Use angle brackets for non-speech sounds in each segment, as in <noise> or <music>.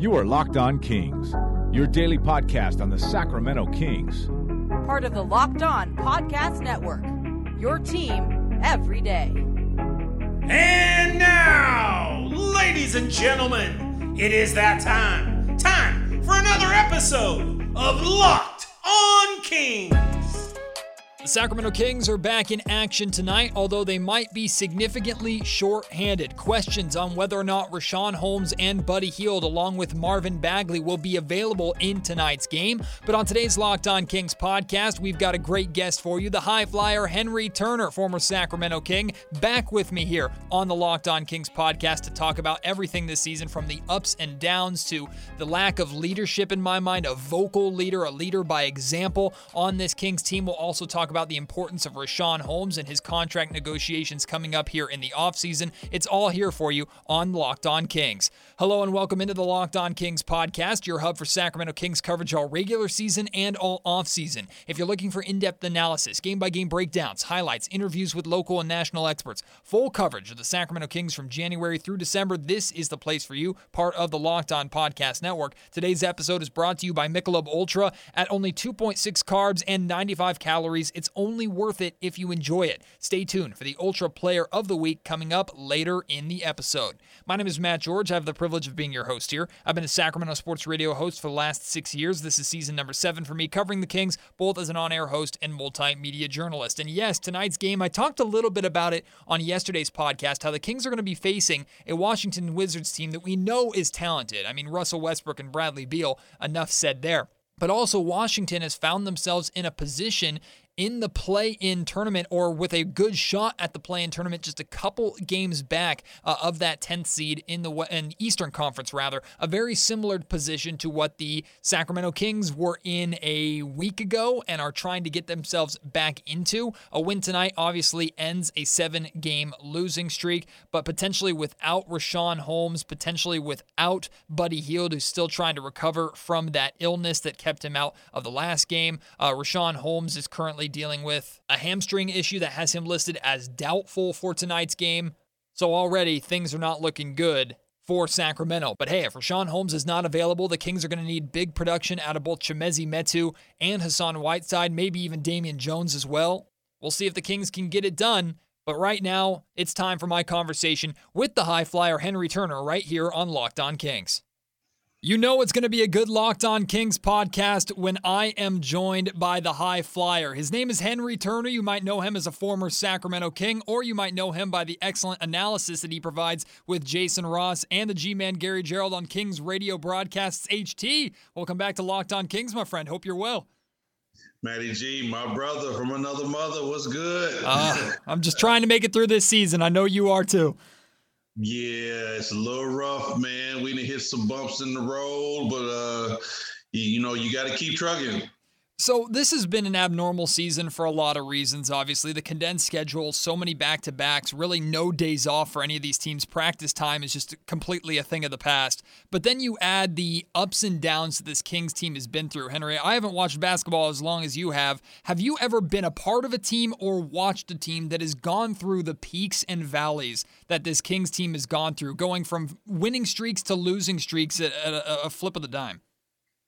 You are Locked On Kings, your daily podcast on the Sacramento Kings. Part of the Locked On Podcast Network. Your team every day. And now, ladies and gentlemen, it is that time. Time for another episode of Locked On Kings. The Sacramento Kings are back in action tonight, although they might be significantly short-handed. Questions on whether or not Richaun Holmes and Buddy Hield, along with Marvin Bagley, will be available in tonight's game. But on today's Locked On Kings podcast, we've got a great guest for you, the high flyer Henry Turner, former Sacramento King, back with me here on the Locked On Kings podcast to talk about everything this season from the ups and downs to the lack of leadership in my mind, a vocal leader, a leader by example on this Kings team. We'll also talk about the importance of Richaun Holmes and his contract negotiations coming up here in the offseason. It's all here for you on Locked On Kings. Hello and welcome into the Locked On Kings podcast, your hub for Sacramento Kings coverage all regular season and all offseason. If you're looking for in-depth analysis, game-by-game breakdowns, highlights, interviews with local and national experts, full coverage of the Sacramento Kings from January through December, this is the place for you, part of the Locked On Podcast Network. Today's episode is brought to you by Michelob Ultra at only 2.6 carbs and 95 calories. It's only worth it if you enjoy it. Stay tuned for the Ultra Player of the Week coming up later in the episode. My name is Matt George. I have the privilege of being your host here. I've been a Sacramento Sports Radio host for the last six years. This is season number seven for me, covering the Kings both as an on air host and multimedia journalist. And yes, tonight's game, I talked a little bit about it on yesterday's podcast how the Kings are going to be facing a Washington Wizards team that we know is talented. I mean, Russell Westbrook and Bradley Beal, enough said there. But also, Washington has found themselves in a position in the play in tournament or with a good shot at the play in tournament just a couple games back uh, of that 10th seed in the in Eastern Conference rather a very similar position to what the Sacramento Kings were in a week ago and are trying to get themselves back into. A win tonight obviously ends a 7 game losing streak but potentially without Richaun Holmes potentially without Buddy Hield who's still trying to recover from that illness that kept him out of the last game. Uh, Richaun Holmes is currently dealing with a hamstring issue that has him listed as doubtful for tonight's game. So already things are not looking good for Sacramento. But hey, if Richaun Holmes is not available, the Kings are going to need big production out of both Chimezie Metu and Hassan Whiteside, maybe even Damian Jones as well. We'll see if the Kings can get it done. But right now, it's time for my conversation with the high flyer Henry Turner right here on Locked On Kings. You know it's going to be a good Locked On Kings podcast when I am joined by the high flyer. His name is Henry Turner. You might know him as a former Sacramento King, or you might know him by the excellent analysis that he provides with Jason Ross and the G Man Gary Gerould on Kings radio broadcasts HT. Welcome back to Locked On Kings, my friend. Hope you're well. Matty G, my brother from another mother, what's good? Uh, I'm just trying to make it through this season. I know you are too. Yeah, it's a little rough, man. We didn't hit some bumps in the road, but uh, you, you know, you got to keep trucking. So, this has been an abnormal season for a lot of reasons. Obviously, the condensed schedule, so many back to backs, really no days off for any of these teams. Practice time is just completely a thing of the past. But then you add the ups and downs that this Kings team has been through. Henry, I haven't watched basketball as long as you have. Have you ever been a part of a team or watched a team that has gone through the peaks and valleys that this Kings team has gone through, going from winning streaks to losing streaks at a, a flip of the dime?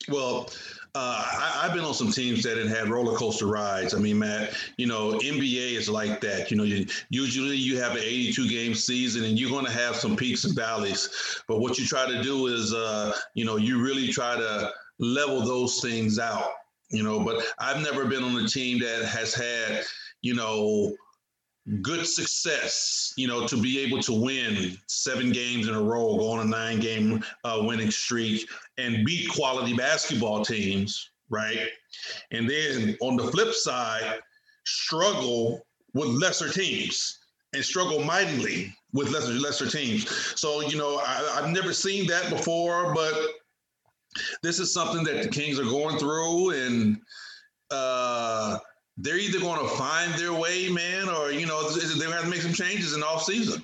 Well, uh, I, have been on some teams that had had roller coaster rides. I mean, Matt, you know, NBA is like that. You know, you, usually you have an 82 game season and you're going to have some peaks and valleys. But what you try to do is, uh, you know, you really try to level those things out. You know, but I've never been on a team that has had, you know, good success, you know, to be able to win seven games in a row, go on a nine game uh, winning streak, and beat quality basketball teams, right? And then on the flip side, struggle with lesser teams and struggle mightily with lesser lesser teams. So you know, I, I've never seen that before, but this is something that the Kings are going through, and uh, they're either going to find their way, man, or you know they're going to have to make some changes in off season.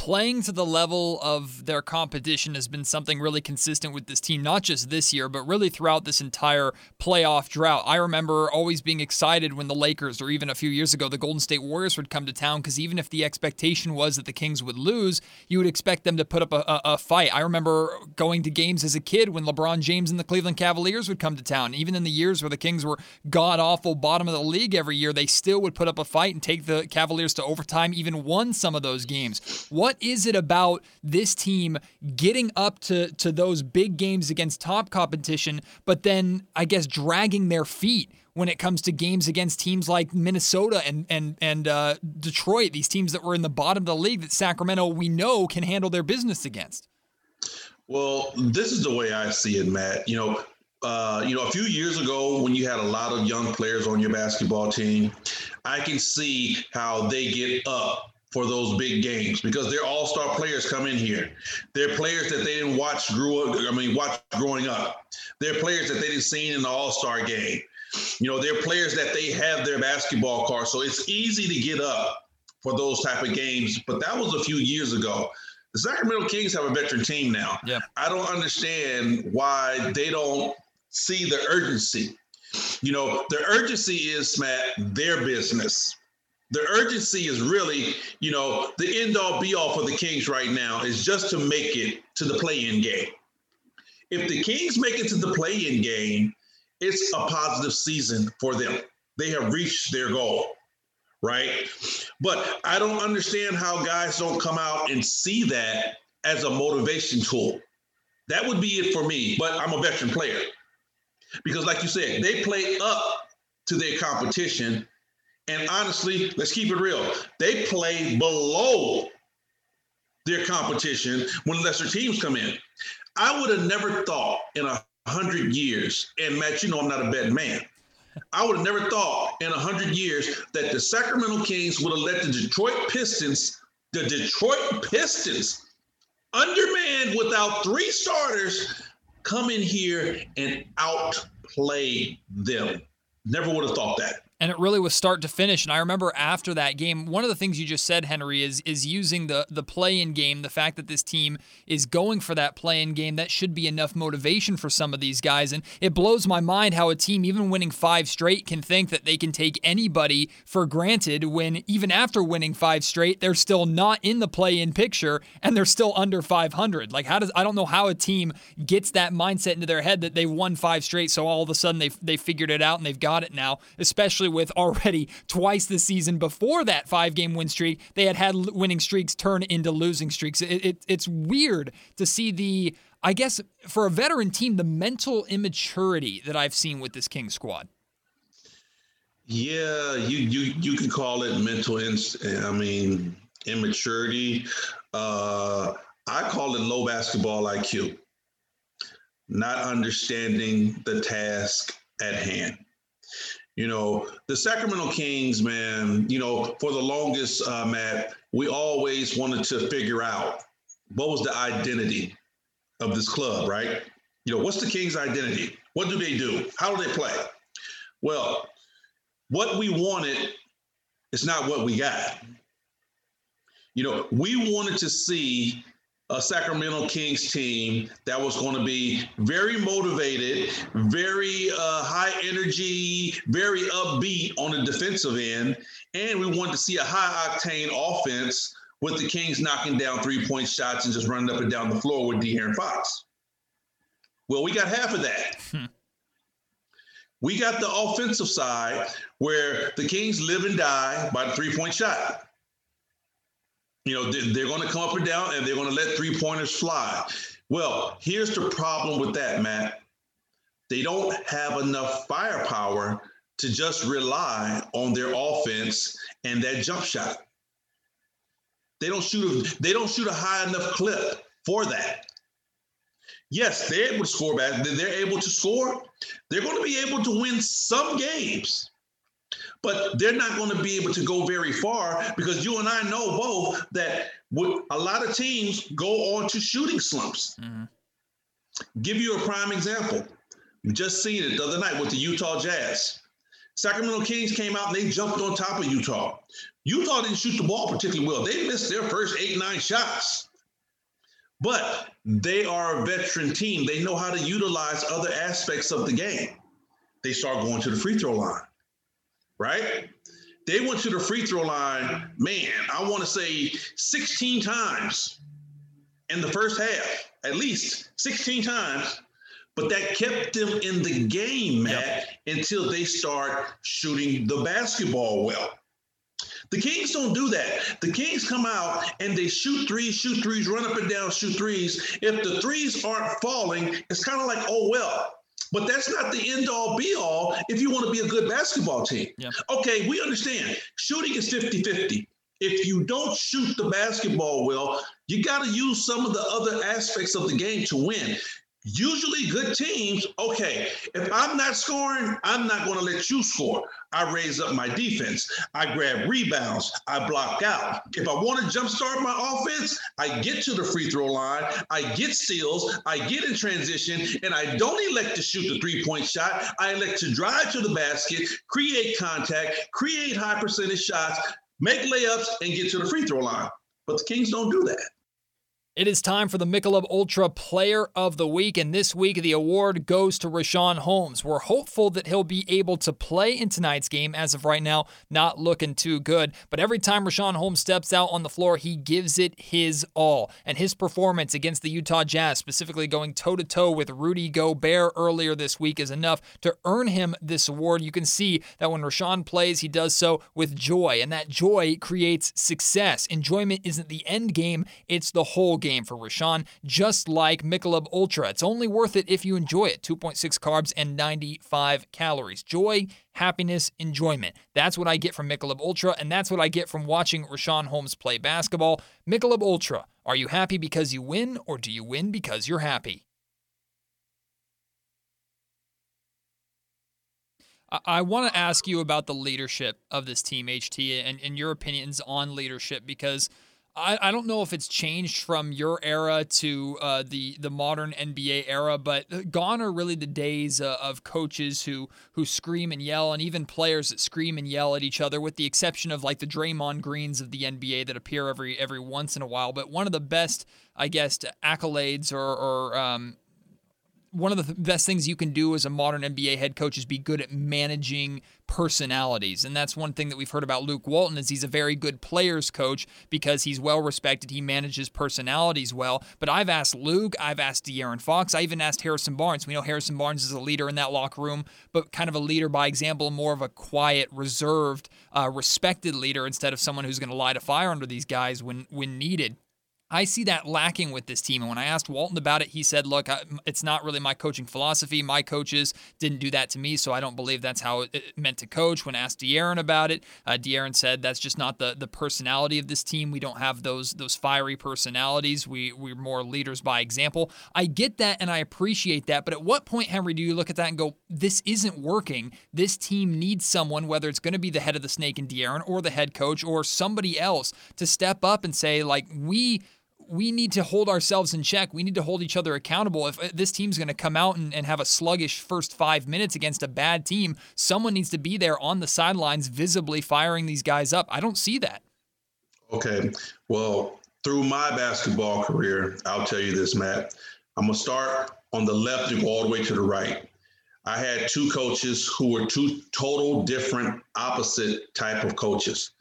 Playing to the level of their competition has been something really consistent with this team, not just this year, but really throughout this entire playoff drought. I remember always being excited when the Lakers, or even a few years ago, the Golden State Warriors would come to town because even if the expectation was that the Kings would lose, you would expect them to put up a, a, a fight. I remember going to games as a kid when LeBron James and the Cleveland Cavaliers would come to town. Even in the years where the Kings were god awful bottom of the league every year, they still would put up a fight and take the Cavaliers to overtime, even won some of those games. What is it about this team getting up to, to those big games against top competition, but then I guess dragging their feet when it comes to games against teams like Minnesota and and and uh, Detroit, these teams that were in the bottom of the league that Sacramento we know can handle their business against. Well, this is the way I see it, Matt. You know, uh, you know, a few years ago when you had a lot of young players on your basketball team, I can see how they get up for those big games because they're all-star players come in here. They're players that they didn't watch grew up, I mean, watch growing up. They're players that they didn't see in the all-star game. You know, they're players that they have their basketball card. So it's easy to get up for those type of games. But that was a few years ago. The Sacramento Kings have a veteran team now. Yeah. I don't understand why they don't see the urgency. You know, the urgency is, Matt, their business the urgency is really, you know, the end all be all for the Kings right now is just to make it to the play in game. If the Kings make it to the play in game, it's a positive season for them. They have reached their goal, right? But I don't understand how guys don't come out and see that as a motivation tool. That would be it for me, but I'm a veteran player. Because, like you said, they play up to their competition and honestly, let's keep it real. They play below their competition when lesser teams come in. I would have never thought in a hundred years, and Matt, you know I'm not a betting man. I would have never thought in a hundred years that the Sacramento Kings would have let the Detroit Pistons, the Detroit Pistons, undermanned without three starters, come in here and outplay them. Never would have thought that and it really was start to finish. And I remember after that game, one of the things you just said, Henry, is is using the the play-in game. The fact that this team is going for that play-in game that should be enough motivation for some of these guys. And it blows my mind how a team, even winning five straight, can think that they can take anybody for granted when even after winning five straight, they're still not in the play-in picture and they're still under 500. Like how does I don't know how a team gets that mindset into their head that they won five straight, so all of a sudden they they figured it out and they've got it now, especially with already twice the season before that five game win streak. They had had winning streaks turn into losing streaks. It, it, it's weird to see the, I guess, for a veteran team, the mental immaturity that I've seen with this King squad. Yeah, you you you can call it mental. Ins- I mean, immaturity. Uh, I call it low basketball IQ. Not understanding the task at hand. You know, the Sacramento Kings, man, you know, for the longest, uh, Matt, we always wanted to figure out what was the identity of this club, right? You know, what's the Kings' identity? What do they do? How do they play? Well, what we wanted is not what we got. You know, we wanted to see a Sacramento Kings team that was going to be very motivated, very uh, high energy, very upbeat on the defensive end. And we wanted to see a high octane offense with the Kings knocking down three point shots and just running up and down the floor with De'Aaron Fox. Well, we got half of that. Hmm. We got the offensive side where the Kings live and die by the three point shot. You know, they're going to come up and down and they're going to let three pointers fly. Well, here's the problem with that, Matt. They don't have enough firepower to just rely on their offense and that jump shot. They don't shoot they don't shoot a high enough clip for that. Yes, they're able to score back. They're able to score. They're going to be able to win some games but they're not going to be able to go very far because you and I know both that a lot of teams go on to shooting slumps. Mm-hmm. Give you a prime example. We just seen it the other night with the Utah Jazz. Sacramento Kings came out and they jumped on top of Utah. Utah didn't shoot the ball particularly well. They missed their first eight, nine shots. But they are a veteran team. They know how to utilize other aspects of the game. They start going to the free throw line, right? They went to the free throw line, man, I want to say 16 times in the first half, at least 16 times. But that kept them in the game, Matt, yep. until they start shooting the basketball well. The Kings don't do that. The Kings come out and they shoot threes, shoot threes, run up and down, shoot threes. If the threes aren't falling, it's kind of like, oh, well. But that's not the end all be all if you want to be a good basketball team. Yeah. Okay, we understand. Shooting is 50 50. If you don't shoot the basketball well, you got to use some of the other aspects of the game to win. Usually, good teams, okay, if I'm not scoring, I'm not going to let you score. I raise up my defense. I grab rebounds. I block out. If I want to jumpstart my offense, I get to the free throw line. I get steals. I get in transition, and I don't elect to shoot the three point shot. I elect to drive to the basket, create contact, create high percentage shots, make layups, and get to the free throw line. But the Kings don't do that. It is time for the Michelob Ultra Player of the Week, and this week the award goes to Richaun Holmes. We're hopeful that he'll be able to play in tonight's game. As of right now, not looking too good. But every time Richaun Holmes steps out on the floor, he gives it his all. And his performance against the Utah Jazz, specifically going toe to toe with Rudy Gobert earlier this week, is enough to earn him this award. You can see that when Richaun plays, he does so with joy, and that joy creates success. Enjoyment isn't the end game, it's the whole game for Richaun, just like Michelob Ultra. It's only worth it if you enjoy it. 2.6 carbs and 95 calories. Joy, happiness, enjoyment. That's what I get from Michelob Ultra, and that's what I get from watching Richaun Holmes play basketball. Michelob Ultra. Are you happy because you win, or do you win because you're happy? I want to ask you about the leadership of this team, HT, and, and your opinions on leadership because – I, I don't know if it's changed from your era to uh, the the modern NBA era, but gone are really the days uh, of coaches who who scream and yell, and even players that scream and yell at each other, with the exception of like the Draymond Greens of the NBA that appear every every once in a while. But one of the best, I guess, accolades or, or um, one of the best things you can do as a modern NBA head coach is be good at managing personalities. And that's one thing that we've heard about Luke Walton is he's a very good players coach because he's well respected. He manages personalities well. But I've asked Luke, I've asked De'Aaron Fox, I even asked Harrison Barnes. We know Harrison Barnes is a leader in that locker room, but kind of a leader by example, more of a quiet, reserved, uh, respected leader instead of someone who's going to light a fire under these guys when when needed. I see that lacking with this team. And when I asked Walton about it, he said, Look, it's not really my coaching philosophy. My coaches didn't do that to me, so I don't believe that's how it meant to coach. When asked De'Aaron about it, uh, De'Aaron said that's just not the, the personality of this team. We don't have those those fiery personalities. We, we're more leaders by example. I get that and I appreciate that. But at what point, Henry, do you look at that and go, This isn't working? This team needs someone, whether it's going to be the head of the snake in De'Aaron or the head coach or somebody else, to step up and say, like, we we need to hold ourselves in check. We need to hold each other accountable. If uh, this team's going to come out and, and, have a sluggish first five minutes against a bad team, someone needs to be there on the sidelines, visibly firing these guys up. I don't see that. Okay. Well, through my basketball career, I'll tell you this, Matt. I'm going to start on the left and go all the way to the right. I had two coaches who were two total different, opposite type of coaches.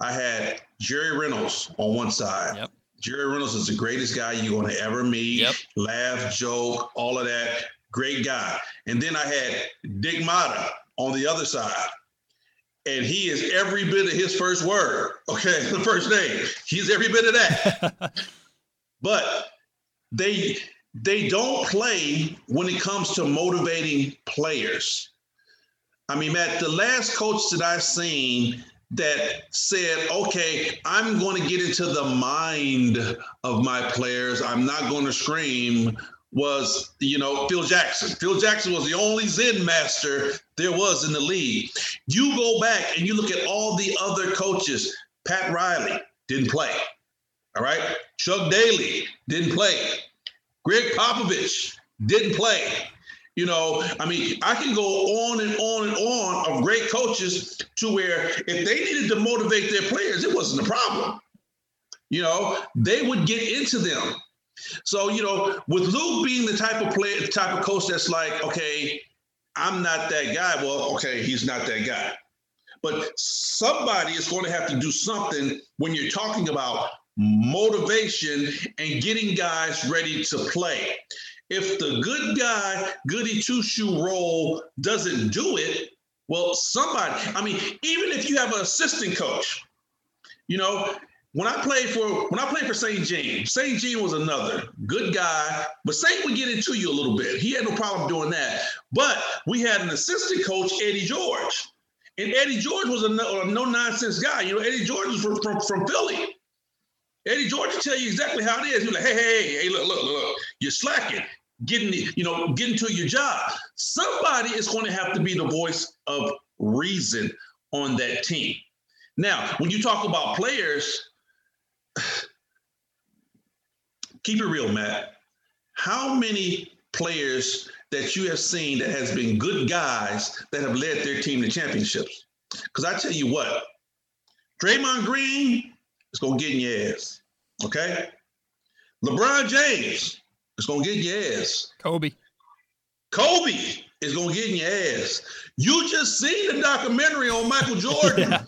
I had Jerry Reynolds on one side. Yep Jerry Reynolds is the greatest guy you're going to ever meet. Yep. Laugh, joke, all of that. Great guy. And then I had Dick Motta on the other side. And he is every bit of his first word. Okay, <laughs> the first name. He's every bit of that. <laughs> but they they don't play when it comes to motivating players. I mean, Matt, the last coach that I've seen that said, okay, I'm going to get into the mind of my players. I'm not going to scream was, you know, Phil Jackson. Phil Jackson was the only Zen master there was in the league. You go back and you look at all the other coaches. Pat Riley didn't play. All right. Chuck Daly didn't play. Gregg Popovich didn't play. You know, I mean, I can go on and on and on of great coaches to where if they needed to motivate their players, it wasn't a problem. You know, they would get into them. So, you know, with Luke being the type of player, type of coach that's like, okay, I'm not that guy. Well, okay, he's not that guy. But somebody is going to have to do something when you're talking about motivation and getting guys ready to play. If the good guy, goody two shoe role doesn't do it, well, somebody, I mean, even if you have an assistant coach, you know, when I played for when I played for St. Jean, St. Jean was another good guy, but St. would get into you a little bit. He had no problem doing that. But we had an assistant coach, Eddie George. And Eddie George was a no, no nonsense guy. You know, Eddie George was from, from, from Philly. Eddie George tell you exactly how it is. He's like, hey, hey, hey, look, look, look, you're slacking, getting, you know, getting to your job. Somebody is going to have to be the voice of reason on that team. Now, when you talk about players, <sighs> keep it real, Matt. How many players that you have seen that has been good guys that have led their team to championships? Because I tell you what, Draymond Green is gonna get in your ass. Okay? LeBron James is gonna get in your ass. Kobe. Kobe is gonna get in your ass. You just seen the documentary on Michael Jordan. <laughs> yeah.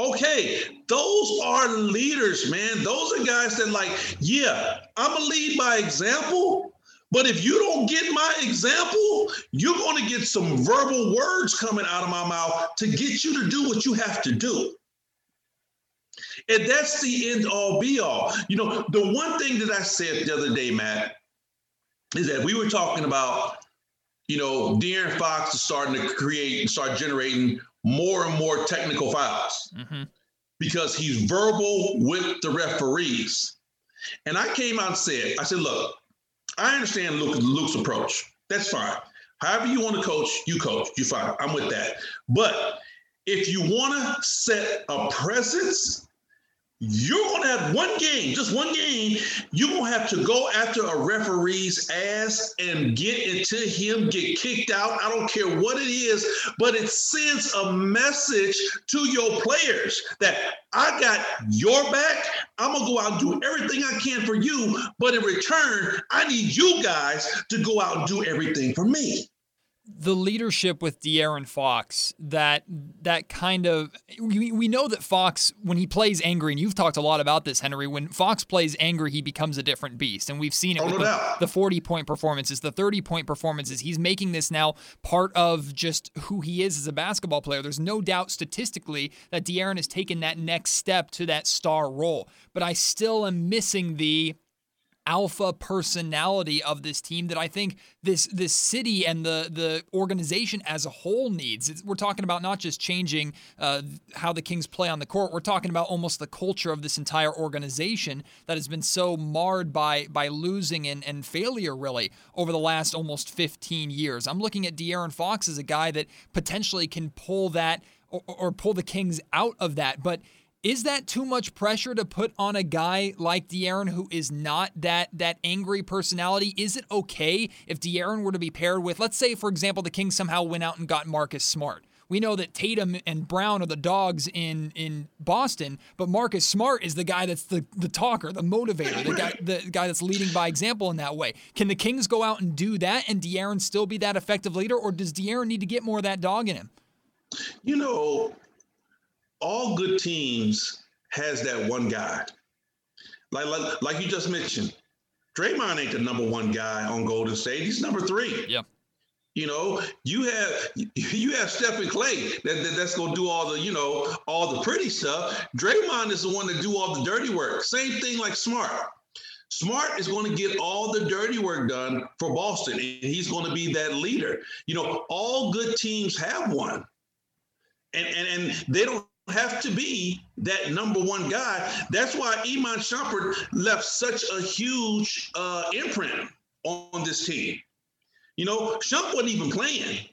Okay, those are leaders, man. Those are guys that, like, yeah, I'm a lead by example. But if you don't get my example, you're going to get some verbal words coming out of my mouth to get you to do what you have to do. And that's the end all be all. You know, the one thing that I said the other day, Matt, is that we were talking about, you know, De'Aaron Fox is starting to create, and start generating more and more technical fouls mm-hmm. because he's verbal with the referees. And I came out and said, I said, look, I understand Luke, Luke's approach. That's fine. However you want to coach, you coach. You fine. I'm with that. But if you want to set a presence you're going to have one game, just one game. You're going to have to go after a referee's ass and get into him, get kicked out. I don't care what it is, but it sends a message to your players that I got your back. I'm going to go out and do everything I can for you. But in return, I need you guys to go out and do everything for me the leadership with De'Aaron Fox, that that kind of we, we know that Fox when he plays angry, and you've talked a lot about this, Henry. When Fox plays angry, he becomes a different beast, and we've seen it oh, with no the, the, forty point performances, the thirty point performances. He's making this now part of just who he is as a basketball player. There's no doubt statistically that De'Aaron has taken that next step to that star role, but I still am missing the alpha personality of this team that I think this this city and the the organization as a whole needs. It's, we're talking about not just changing uh, how the Kings play on the court. We're talking about almost the culture of this entire organization that has been so marred by by losing and, and failure really over the last almost 15 years. I'm looking at De'Aaron Fox as a guy that potentially can pull that or, or pull the Kings out of that, but is that too much pressure to put on a guy like De'Aaron who is not that that angry personality? Is it okay if De'Aaron were to be paired with, let's say, for example, the Kings somehow went out and got Marcus Smart? We know that Tatum and Brown are the dogs in in Boston, but Marcus Smart is the guy that's the the talker, the motivator, the guy the guy that's leading by example in that way. Can the Kings go out and do that and De'Aaron still be that effective leader, or does De'Aaron need to get more of that dog in him? You know, all good teams has that one guy. Like, like, like you just mentioned, Draymond ain't the number one guy on Golden State. He's number three. Yeah. You know, you have <laughs> you have Stephen Clay that, that, that's gonna do all the, you know, all the pretty stuff. Draymond is the one that do all the dirty work. Same thing like Smart. Smart is going to get all the dirty work done for Boston, and he's going to be that leader. You know, all good teams have one, and and, and they don't have to be that number one guy. That's why Iman Shumpert left such a huge uh, imprint on this team. You know, Shump wasn't even playing,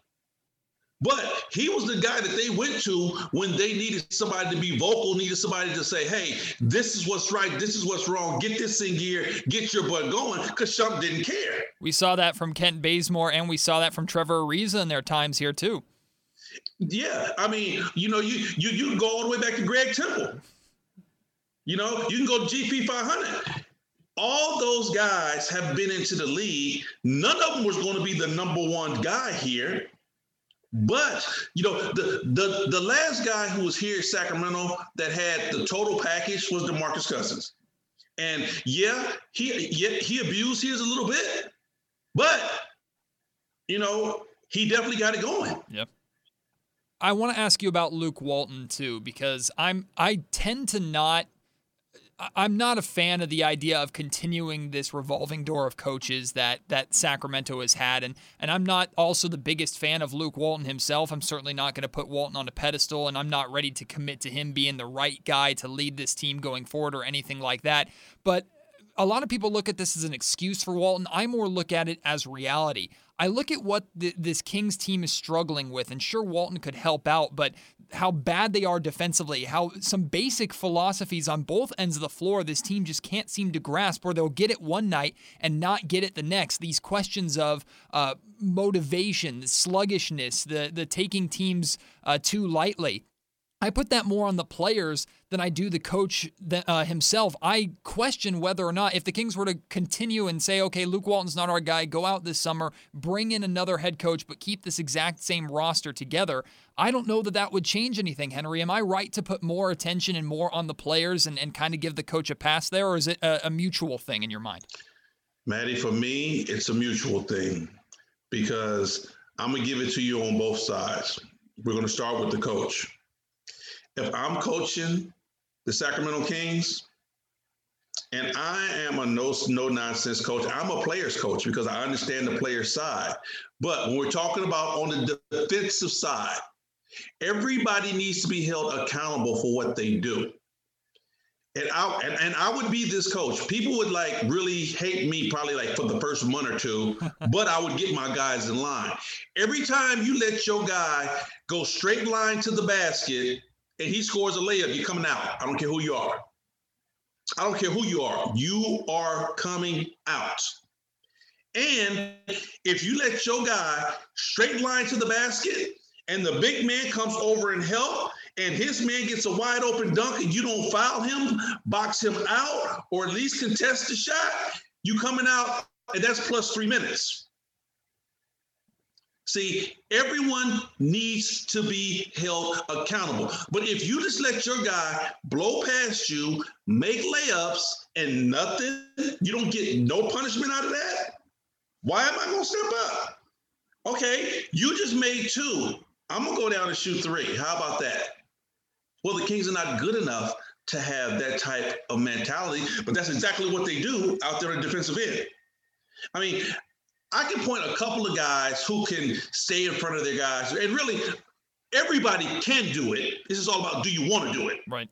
But he was the guy that they went to when they needed somebody to be vocal, needed somebody to say, hey, this is what's right, this is what's wrong, get this in gear, get your butt going, because Shump didn't care. We saw that from Kent Bazemore, and we saw that from Trevor Ariza in their times here, too. Yeah, I mean, you know, you you you can go all the way back to Garrett Temple. You know, you can go GP 500 all those guys have been into the league. None of them was going to be the number one guy here. But you know, the the the last guy who was here in Sacramento that had the total package was DeMarcus Cousins. And yeah, he yeah, he abused his a little bit, but you know, he definitely got it going. Yep. I want to ask you about Luke Walton too, because I'm I tend to not I'm not a fan of the idea of continuing this revolving door of coaches that that Sacramento has had, and and I'm not also the biggest fan of Luke Walton himself. I'm certainly not going to put Walton on a pedestal, and I'm not ready to commit to him being the right guy to lead this team going forward or anything like that. But a lot of people look at this as an excuse for Walton. I more look at it as reality. I look at what this Kings team is struggling with, and sure, Walton could help out, but how bad they are defensively, how some basic philosophies on both ends of the floor this team just can't seem to grasp, where they'll get it one night and not get it the next. These questions of uh, motivation, sluggishness, the the taking teams uh, too lightly. I put that more on the players than I do the coach uh, himself. I question whether or not if the Kings were to continue and say, okay, Luke Walton's not our guy, go out this summer, bring in another head coach, but keep this exact same roster together. I don't know that that would change anything, Henry. Am I right to put more attention and more on the players and, and kind of give the coach a pass there, or is it a, a mutual thing in your mind? Maddie, for me, it's a mutual thing because I'm going to give it to you on both sides. We're going to start with the coach if I'm coaching the Sacramento Kings, and I am a no no nonsense coach. I'm a player's coach because I understand the player side. But when we're talking about on the defensive side, everybody needs to be held accountable for what they do. And I and, and I would be this coach. People would like really hate me probably like for the first month or two, <laughs> but I would get my guys in line. Every time you let your guy go straight line to the basket and he scores a layup, you're coming out. I don't care who you are. I don't care who you are. You are coming out. And if you let your guy straight line to the basket and the big man comes over and help and his man gets a wide open dunk and you don't foul him, box him out, or at least contest the shot, you coming out and that's plus three minutes. See, everyone needs to be held accountable. But if you just let your guy blow past you, make layups, and nothing, you don't get no punishment out of that. Why am I going to step up? Okay, you just made two. I'm going to go down and shoot three. How about that? Well, the Kings are not good enough to have that type of mentality, but that's exactly what they do out there in defensive end. I mean, I can point a couple of guys who can stay in front of their guys. And really, everybody can do it. This is all about do you want to do it? Right.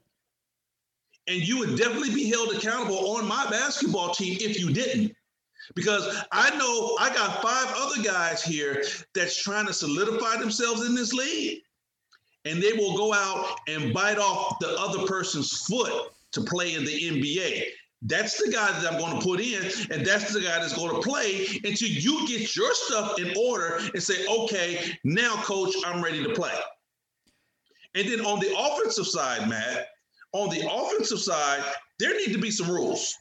And you would definitely be held accountable on my basketball team if you didn't. Because I know I got five other guys here that's trying to solidify themselves in this league. And they will go out and bite off the other person's foot to play in the NBA. That's the guy that I'm going to put in, and that's the guy that's going to play until you get your stuff in order and say, okay, now, coach, I'm ready to play. And then on the offensive side, Matt, on the offensive side, there need to be some rules.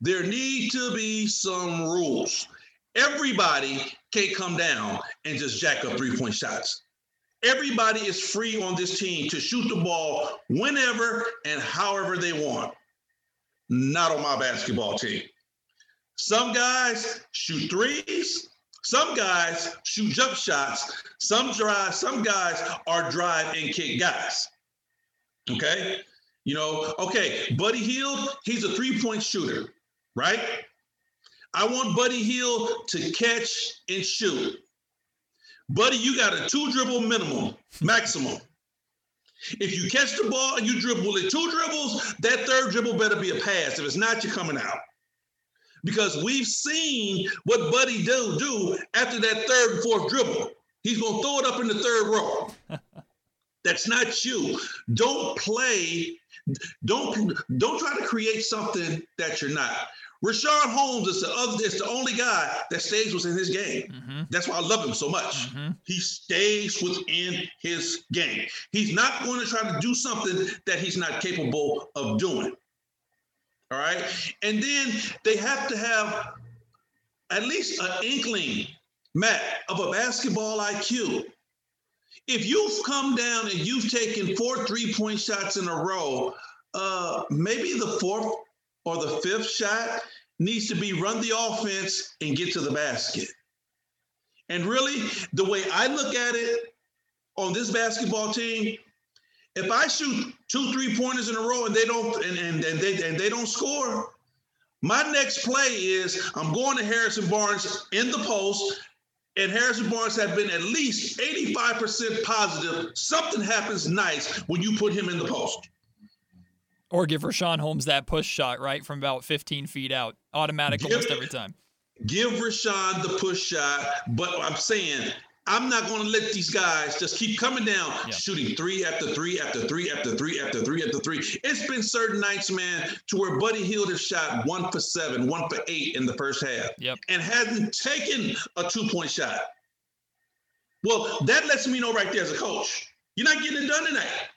There need to be some rules. Everybody can't come down and just jack up three point shots. Everybody is free on this team to shoot the ball whenever and however they want not on my basketball team. Some guys shoot threes. Some guys shoot jump shots. Some drive. Some guys are drive and kick guys. Okay, you know. Okay, Buddy Hield, he's a three-point shooter, right? I want Buddy Hield to catch and shoot. Buddy, you got a two dribble minimum, maximum. If you catch the ball and you dribble it two dribbles, that third dribble better be a pass. If it's not, you're coming out. Because we've seen what Buddy do do after that third and fourth dribble. He's going to throw it up in the third row. <laughs> That's not you. Don't play. Don't don't try to create something that you're not. Richaun Holmes is the other is the only guy that stays within his game. Mm-hmm. That's why I love him so much. Mm-hmm. He stays within his game. He's not going to try to do something that he's not capable of doing. All right. And then they have to have at least an inkling, Matt, of a basketball IQ. If you've come down and you've taken four three point shots in a row, uh, maybe the fourth or the fifth shot needs to be run the offense and get to the basket. And really, the way I look at it on this basketball team, if I shoot two three pointers in a row and they don't and, and, and they and they don't score, my next play is I'm going to Harrison Barnes in the post, and Harrison Barnes have been at least 85% positive. Something happens nice when you put him in the post. Or give Richaun Holmes that push shot, right, from about 15 feet out. Automatic give, almost every time. Give Richaun the push shot, but I'm saying I'm not going to let these guys just keep coming down, yeah. shooting three after three after three after three after three after three. It's been certain nights, man, to where Buddy Hield has shot one for seven, one for eight in the first half, yep. and hasn't taken a two point shot. Well, that lets me know right there as a coach, you're not getting it done tonight.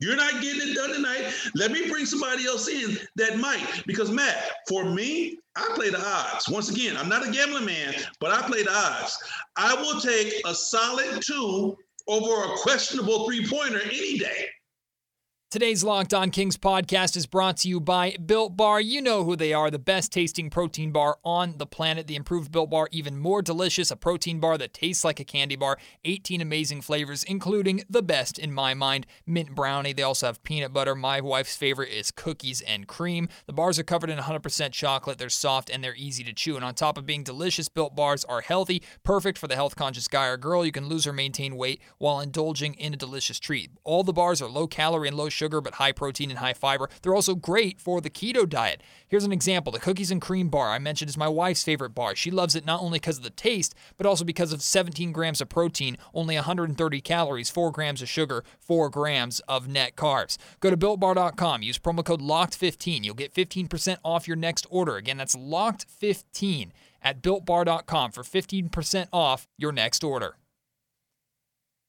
You're not getting it done tonight. Let me bring somebody else in that might. Because, Matt, for me, I play the odds. Once again, I'm not a gambling man, but I play the odds. I will take a solid two over a questionable three pointer any day. Today's Locked On Kings podcast is brought to you by Built Bar. You know who they are, the best tasting protein bar on the planet. The improved Built Bar, even more delicious, a protein bar that tastes like a candy bar. 18 amazing flavors, including the best in my mind, mint brownie. They also have peanut butter. My wife's favorite is cookies and cream. The bars are covered in 100% chocolate. They're soft and they're easy to chew. And on top of being delicious, Built Bars are healthy, perfect for the health conscious guy or girl. You can lose or maintain weight while indulging in a delicious treat. All the bars are low calorie and low sugar sugar, but high protein and high fiber. They're also great for the keto diet. Here's an example the cookies and cream bar I mentioned is my wife's favorite bar. She loves it not only because of the taste, but also because of 17 grams of protein, only 130 calories, 4 grams of sugar, 4 grams of net carbs. Go to builtbar.com, use promo code LOCKED15. You'll get 15% off your next order. Again, that's LOCKED15 at builtbar.com for 15% off your next order.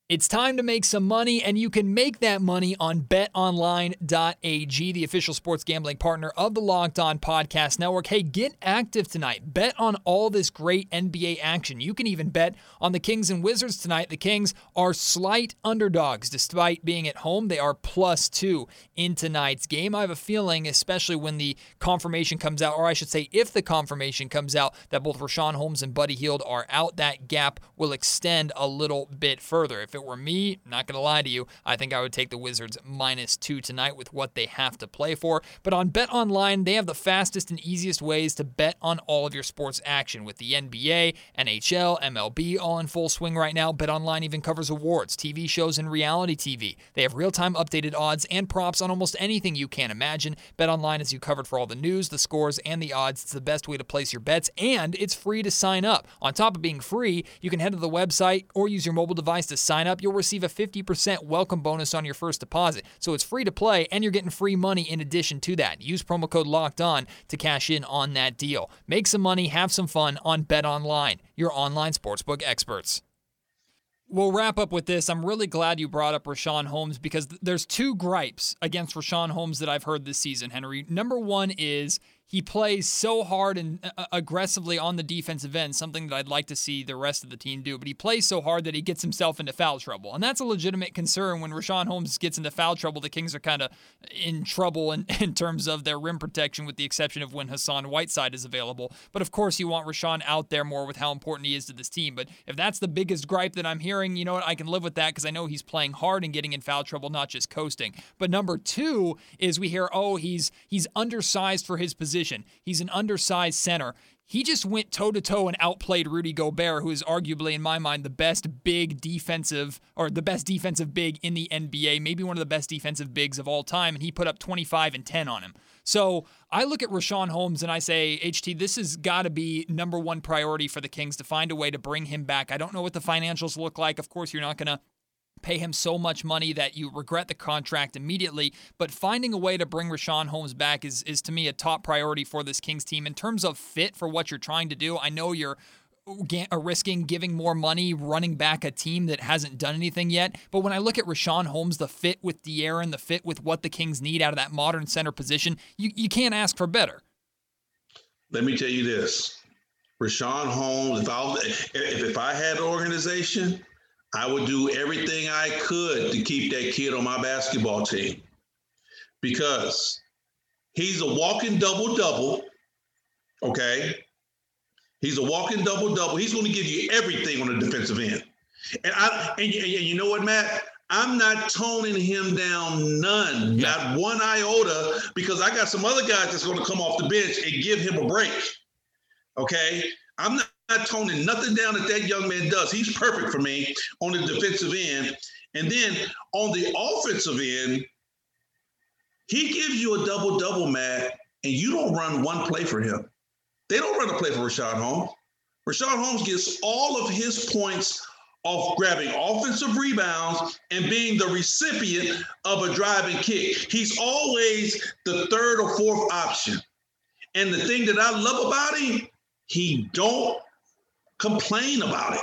It's time to make some money, and you can make that money on betonline.ag, the official sports gambling partner of the Locked On Podcast Network. Hey, get active tonight. Bet on all this great NBA action. You can even bet on the Kings and Wizards tonight. The Kings are slight underdogs despite being at home. They are plus two in tonight's game. I have a feeling, especially when the confirmation comes out, or I should say, if the confirmation comes out that both Richaun Holmes and Buddy Hield are out, that gap will extend a little bit further. If it were me, not going to lie to you, I think I would take the Wizards minus two tonight with what they have to play for. But on Bet Online, they have the fastest and easiest ways to bet on all of your sports action with the NBA, NHL, MLB all in full swing right now. Bet Online even covers awards, TV shows, and reality TV. They have real time updated odds and props on almost anything you can imagine. Bet Online is you covered for all the news, the scores, and the odds. It's the best way to place your bets, and it's free to sign up. On top of being free, you can head to the website or use your mobile device to sign up. You'll receive a 50% welcome bonus on your first deposit. So it's free to play, and you're getting free money in addition to that. Use promo code Locked On to cash in on that deal. Make some money, have some fun on Bet Online, your online sportsbook experts. We'll wrap up with this. I'm really glad you brought up Richaun Holmes because there's two gripes against Richaun Holmes that I've heard this season, Henry. Number one is he plays so hard and uh, uh, aggressively on the defensive end, something that I'd like to see the rest of the team do. But he plays so hard that he gets himself into foul trouble. And that's a legitimate concern when Richaun Holmes gets into foul trouble. The Kings are kind of in trouble in, <laughs> in terms of their rim protection, with the exception of when Hassan Whiteside is available. But of course, you want Richaun out there more with how important he is to this team. But if that's the biggest gripe that I'm hearing, you know what? I can live with that because I know he's playing hard and getting in foul trouble, not just coasting. But number two is we hear, oh, he's he's undersized for his position position. He's an undersized center. he just went toe to toe and outplayed Rudy Gobert, who is arguably, in my mind, the best big defensive or the best defensive big in the NBA, maybe one of the best defensive bigs of all time, and he put up 25 and 10 on him. So I look at Richaun Holmes and I say, HT, this has got to be number one priority for the Kings to find a way to bring him back. I don't know what the financials look like. Of course, you're not going to pay him so much money that you regret the contract immediately. But finding a way to bring Richaun Holmes back is, is to me a top priority for this Kings team in terms of fit for what you're trying to do. I know you're uh, risking giving more money running back a team that hasn't done anything yet. But when I look at Richaun Holmes, the fit with De'Aaron, the fit with what the Kings need out of that modern center position, you, you can't ask for better. Let me tell you this. Richaun Holmes, if I if, if I had an organization, I would do everything I could to keep that kid on my basketball team because he's a walking double double. Okay. He's a walking double double. He's going to give you everything on the defensive end. And I and, and you know what, Matt? I'm not toning him down none, yeah. not one iota, because I got some other guys that's going to come off the bench and give him a break. Okay. I'm not not toning nothing down that that young man does. He's perfect for me on the defensive end. And then on the offensive end, he gives you a double double, Matt, and you don't run one play for him. They don't run a play for Richaun Holmes. Richaun Holmes gets all of his points off grabbing offensive rebounds and being the recipient of a driving kick. He's always the third or fourth option. And the thing that I love about him, he don't complain about it.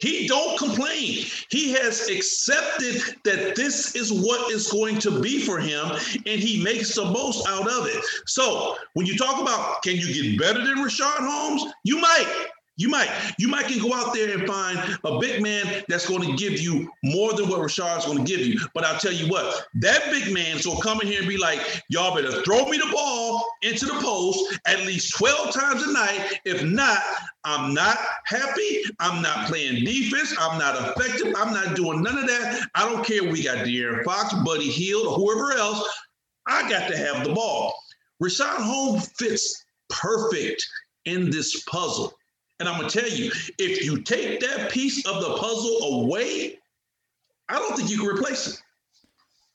He don't complain. He has accepted that this is what is going to be for him, and he makes the most out of it. So when you talk about can you get better than Richaun Holmes, you might. You might you might can go out there and find a big man that's going to give you more than what Richaun's going to give you. But I'll tell you what, that big man is going to come in here and be like, y'all better throw me the ball into the post at least 12 times a night. If not, I'm not happy. I'm not playing defense. I'm not effective. I'm not doing none of that. I don't care. We got De'Aaron Fox, Buddy Hield, or whoever else. I got to have the ball. Richaun Holmes fits perfect in this puzzle. And I'm to tell you, if you take that piece of the puzzle away, I don't think you can replace it.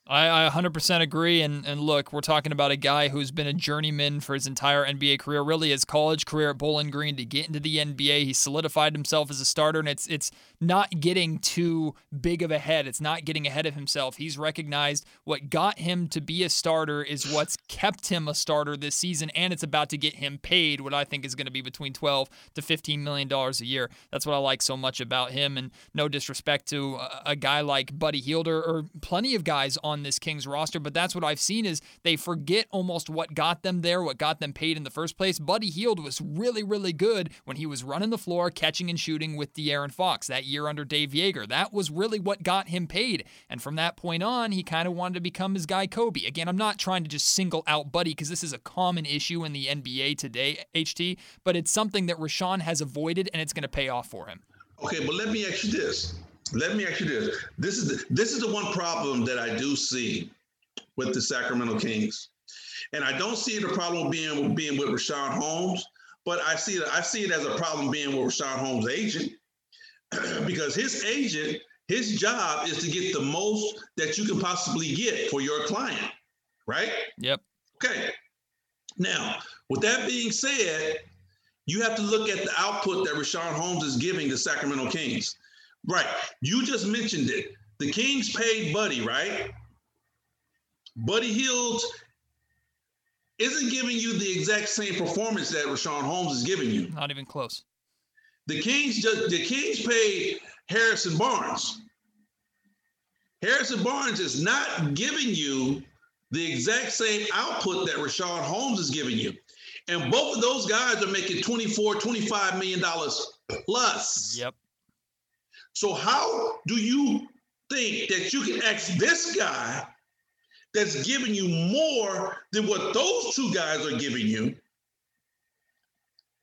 I, I 100% agree. And, and look, we're talking about a guy who's been a journeyman for his entire NBA career, really his college career at Bowling Green to get into the NBA. He solidified himself as a starter, and it's it's not getting too big of a head. It's not getting ahead of himself. He's recognized what got him to be a starter is what's kept him a starter this season, and it's about to get him paid what I think is going to be between 12 to 15 million dollars a year. That's what I like so much about him. And no disrespect to a, a guy like Buddy Hielder or plenty of guys on on this Kings roster, but that's what I've seen is they forget almost what got them there, what got them paid in the first place. Buddy Hield was really, really good when he was running the floor, catching and shooting with De'Aaron Fox that year under Dave Joerger. That was really what got him paid. And from that point on, he kind of wanted to become his guy Kobe. Again, I'm not trying to just single out Buddy because this is a common issue in the NBA today, HT, but it's something that Richaun has avoided and it's going to pay off for him. Okay, but let me ask you this. Let me ask you this. This is the, this is the one problem that I do see with the Sacramento Kings, and I don't see the problem being being with Richaun Holmes, but I see it I see it as a problem being with Richaun Holmes' agent, <clears throat> because his agent his job is to get the most that you can possibly get for your client, right? Yep. Okay. Now, with that being said, you have to look at the output that Richaun Holmes is giving the Sacramento Kings. Right. You just mentioned it. The Kings paid Buddy, right? Buddy Hield isn't giving you the exact same performance that Richaun Holmes is giving you. Not even close. The Kings just the Kings paid Harrison Barnes. Harrison Barnes is not giving you the exact same output that Richaun Holmes is giving you. And both of those guys are making 24, 25 million dollars plus. Yep. So how do you think that you can ask this guy that's giving you more than what those two guys are giving you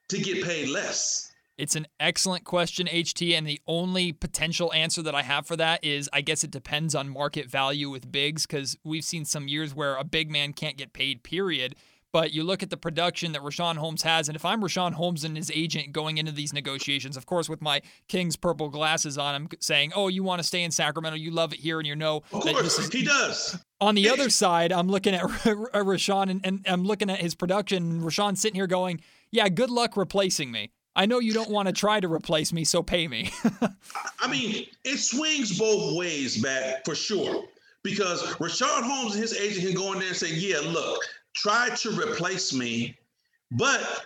to get paid less? It's an excellent question, HT, and the only potential answer that I have for that is I guess it depends on market value with bigs because we've seen some years where a big man can't get paid, period. But you look at the production that Richaun Holmes has, and if I'm Richaun Holmes and his agent going into these negotiations, of course, with my King's purple glasses on, I'm saying, "Oh, you want to stay in Sacramento? You love it here, and you know Of that this course, is." he does. On the other side, I'm looking at <laughs> Richaun and, and I'm looking at his production. And Richaun sitting here going, "Yeah, good luck replacing me. I know you don't want to try to replace me, so pay me." <laughs> I mean, it swings both ways, Matt, for sure. Because Richaun Holmes and his agent can go in there and say, yeah, look, try to replace me. But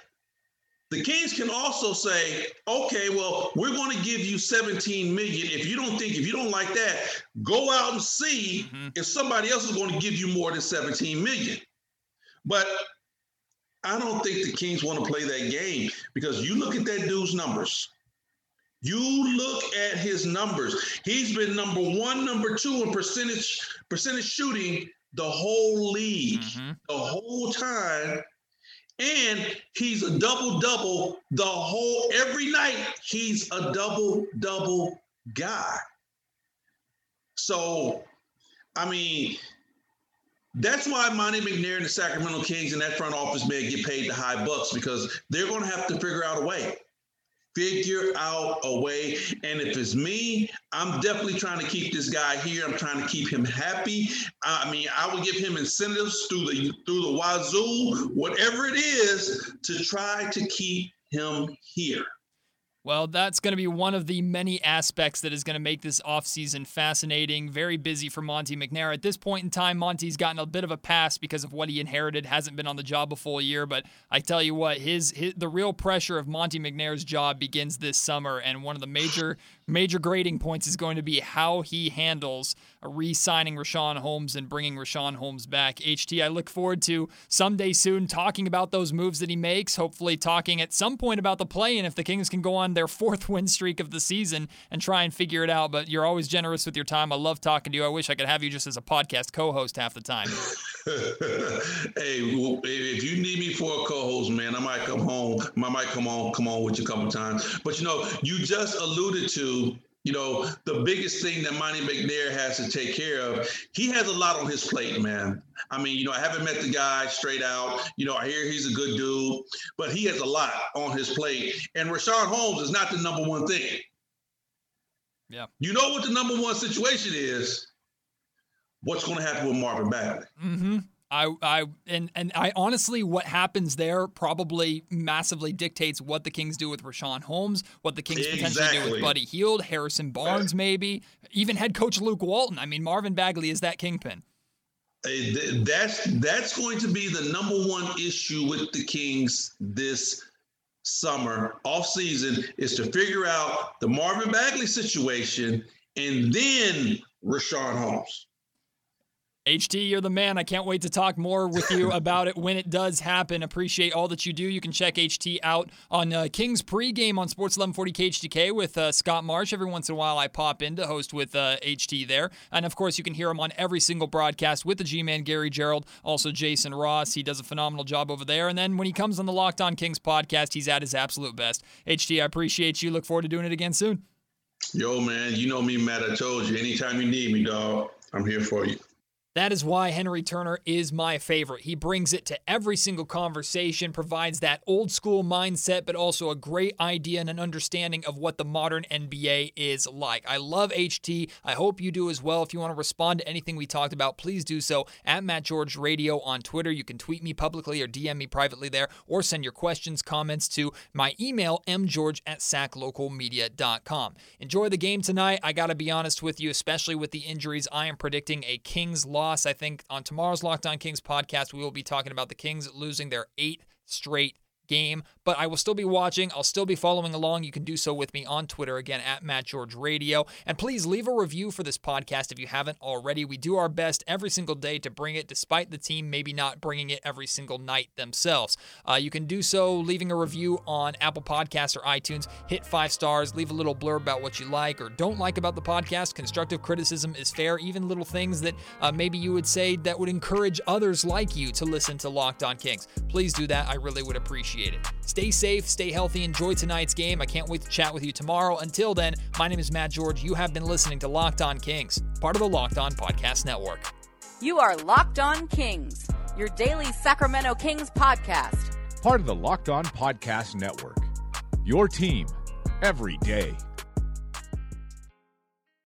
the Kings can also say, okay, well, we're going to give you 17 million. If you don't think, if you don't like that, go out and see Mhm. if somebody else is going to give you more than 17 million. But I don't think the Kings want to play that game because you look at that dude's numbers. You look at his numbers. He's been number one, number two in percentage percentage shooting the whole league, Mhm. the whole time. And he's a double double the whole every night. He's a double double guy. So, I mean, that's why Monte McNair and the Sacramento Kings and that front office may get paid the high bucks because they're going to have to figure out a way. Figure out a way. And if it's me, I'm definitely trying to keep this guy here. I'm trying to keep him happy. I mean, I will give him incentives through the through the wazoo, whatever it is, to try to keep him here. Well, that's going to be one of the many aspects that is going to make this offseason fascinating. Very busy for Monte McNair. At this point in time, Monte's gotten a bit of a pass because of what he inherited. Hasn't been on the job a full year, but I tell you what, his, his the real pressure of Monte McNair's job begins this summer, and one of the major major grading points is going to be how he handles re-signing Richaun Holmes and bringing Richaun Holmes back. HT, I look forward to someday soon talking about those moves that he makes. Hopefully, talking at some point about the play and if the Kings can go on their <laughs> fourth win streak of the season and try and figure it out. But you're always generous with your time. I love talking to you. I wish I could have you just as a podcast co-host half the time. <laughs> hey, well, if you need me for a co-host, man, I might come home. I might come on, come on with you a couple times. But you know, you just alluded to, you know, the biggest thing that Monte McNair has to take care of. He has a lot on his plate, man. I mean, you know, I haven't met the guy straight out. You know, I hear he's a good dude, but he has a lot on his plate. And Richaun Holmes is not the number one thing. Yeah. You know what the number one situation is? What's going to happen with Marvin Bagley? Mm-hmm. I, I, and and I honestly, what happens there probably massively dictates what the Kings do with Richaun Holmes, what the Kings potentially do with Buddy Hield, Harrison Barnes, maybe even head coach Luke Walton. I mean, Marvin Bagley is that kingpin. That's that's going to be the number one issue with the Kings this summer off season is to figure out the Marvin Bagley situation and then Richaun Holmes. HT, you're the man. I can't wait to talk more with you <laughs> about it when it does happen. Appreciate all that you do. You can check HT out on uh, Kings pregame on Sports 1140 KHTK with uh, Scott Marsh. Every once in a while, I pop in to host with uh, HT there. And of course, you can hear him on every single broadcast with the G Man Gary Gerould, also Jason Ross. He does a phenomenal job over there. And then when he comes on the Locked On Kings podcast, he's at his absolute best. HT, I appreciate you. Look forward to doing it again soon. Yo, man, you know me, Matt. I told you, anytime you need me, dog, I'm here for you. That is why Henry Turner is my favorite. He brings it to every single conversation, provides that old school mindset, but also a great idea and an understanding of what the modern NBA is like. I love HT. I hope you do as well. If you want to respond to anything we talked about, please do so at Matt George Radio on Twitter. You can tweet me publicly or DM me privately there, or send your questions, comments to my email, mgeorge at saclocalmedia.com. Enjoy the game tonight. I got to be honest with you, especially with the injuries. I am predicting a Kings loss. I think on tomorrow's Locked On Kings podcast, we will be talking about the Kings losing their eighth straight game, but I will still be watching. I'll still be following along. You can do so with me on Twitter again at Matt George Radio. And please leave a review for this podcast if you haven't already. We do our best every single day to bring it, despite the team maybe not bringing it every single night themselves. Uh, you can do so leaving a review on Apple Podcasts or iTunes. Hit five stars, leave a little blurb about what you like or don't like about the podcast. Constructive criticism is fair, even little things that uh, maybe you would say that would encourage others like you to listen to Locked On Kings. Please do that. I really would appreciate it. Stay safe, stay healthy, enjoy tonight's game. I can't wait to chat with you tomorrow. Until then, my name is Matt George. You have been listening to Locked On Kings, part of the Locked On Podcast Network. You are Locked On Kings, your daily Sacramento Kings podcast. Part of the Locked On Podcast Network. Your team every day.